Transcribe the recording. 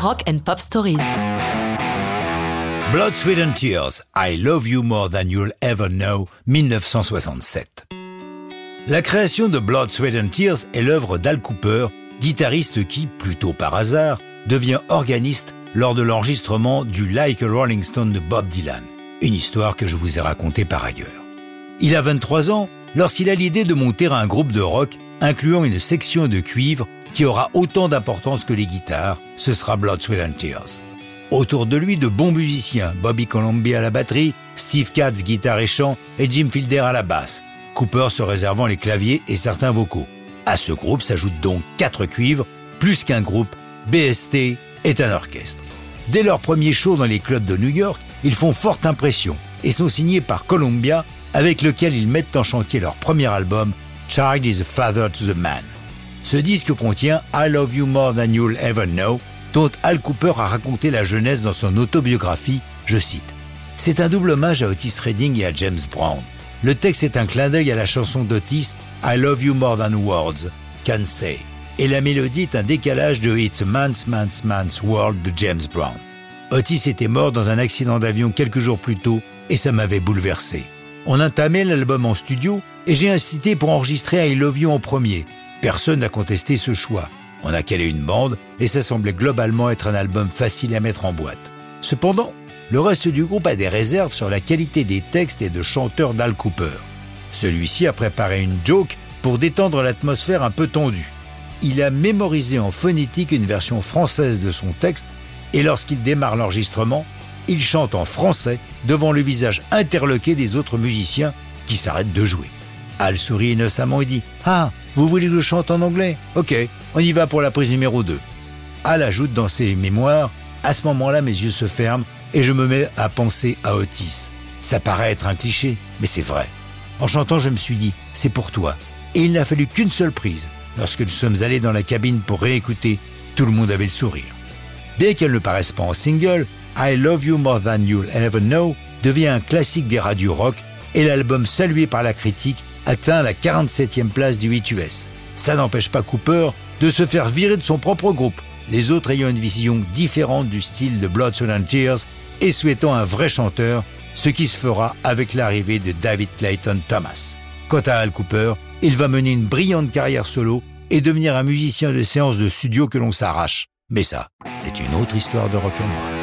Rock and Pop Stories. Blood, Sweat and Tears, I Love You More Than You'll Ever Know, 1967. La création de Blood, Sweat and Tears est l'œuvre d'Al Cooper, guitariste qui, plutôt par hasard, devient organiste lors de l'enregistrement du Like a Rolling Stone de Bob Dylan, une histoire que je vous ai racontée par ailleurs. Il a 23 ans lorsqu'il a l'idée de monter un groupe de rock incluant une section de cuivre qui aura autant d'importance que les guitares, ce sera Blood, Sweat and Tears. Autour de lui, de bons musiciens, Bobby Colomby à la batterie, Steve Katz guitare et chant et Jim Fielder à la basse, Cooper se réservant les claviers et certains vocaux. À ce groupe s'ajoutent donc quatre cuivres, plus qu'un groupe, BST est un orchestre. Dès leur premier show dans les clubs de New York, ils font forte impression et sont signés par Columbia, avec lequel ils mettent en chantier leur premier album, Child is a Father to the Man. Ce disque contient I Love You More Than You'll Ever Know, dont Al Cooper a raconté la jeunesse dans son autobiographie, je cite. C'est un double hommage à Otis Redding et à James Brown. Le texte est un clin d'œil à la chanson d'Otis I Love You More Than Words, Can Say. Et la mélodie est un décalage de It's a Man's Man's Man's World de James Brown. Otis était mort dans un accident d'avion quelques jours plus tôt et ça m'avait bouleversé. On entamait l'album en studio et j'ai incité pour enregistrer I Love You en premier. Personne n'a contesté ce choix. On a calé une bande et ça semblait globalement être un album facile à mettre en boîte. Cependant, le reste du groupe a des réserves sur la qualité des textes et de chanteurs d'Al Cooper. Celui-ci a préparé une joke pour détendre l'atmosphère un peu tendue. Il a mémorisé en phonétique une version française de son texte et lorsqu'il démarre l'enregistrement, il chante en français devant le visage interloqué des autres musiciens qui s'arrêtent de jouer. Al sourit innocemment et dit Ah, vous voulez que je chante en anglais Ok, on y va pour la prise numéro 2. Al ajoute dans ses mémoires À ce moment-là, mes yeux se ferment et je me mets à penser à Otis. Ça paraît être un cliché, mais c'est vrai. En chantant, je me suis dit, c'est pour toi. Et il n'a fallu qu'une seule prise. Lorsque nous sommes allés dans la cabine pour réécouter, tout le monde avait le sourire. Bien qu'elle ne paraisse pas en single, I Love You More Than You'll Ever Know devient un classique des radios rock et l'album salué par la critique atteint la 47e place du 8 US. Ça n'empêche pas Cooper de se faire virer de son propre groupe les autres ayant une vision différente du style de Blood, Sweat and Tears et souhaitant un vrai chanteur, ce qui se fera avec l'arrivée de David Clayton Thomas. Quant à Al Cooper, il va mener une brillante carrière solo et devenir un musicien de séance de studio que l'on s'arrache. Mais ça, c'est une autre histoire de rock'n'roll.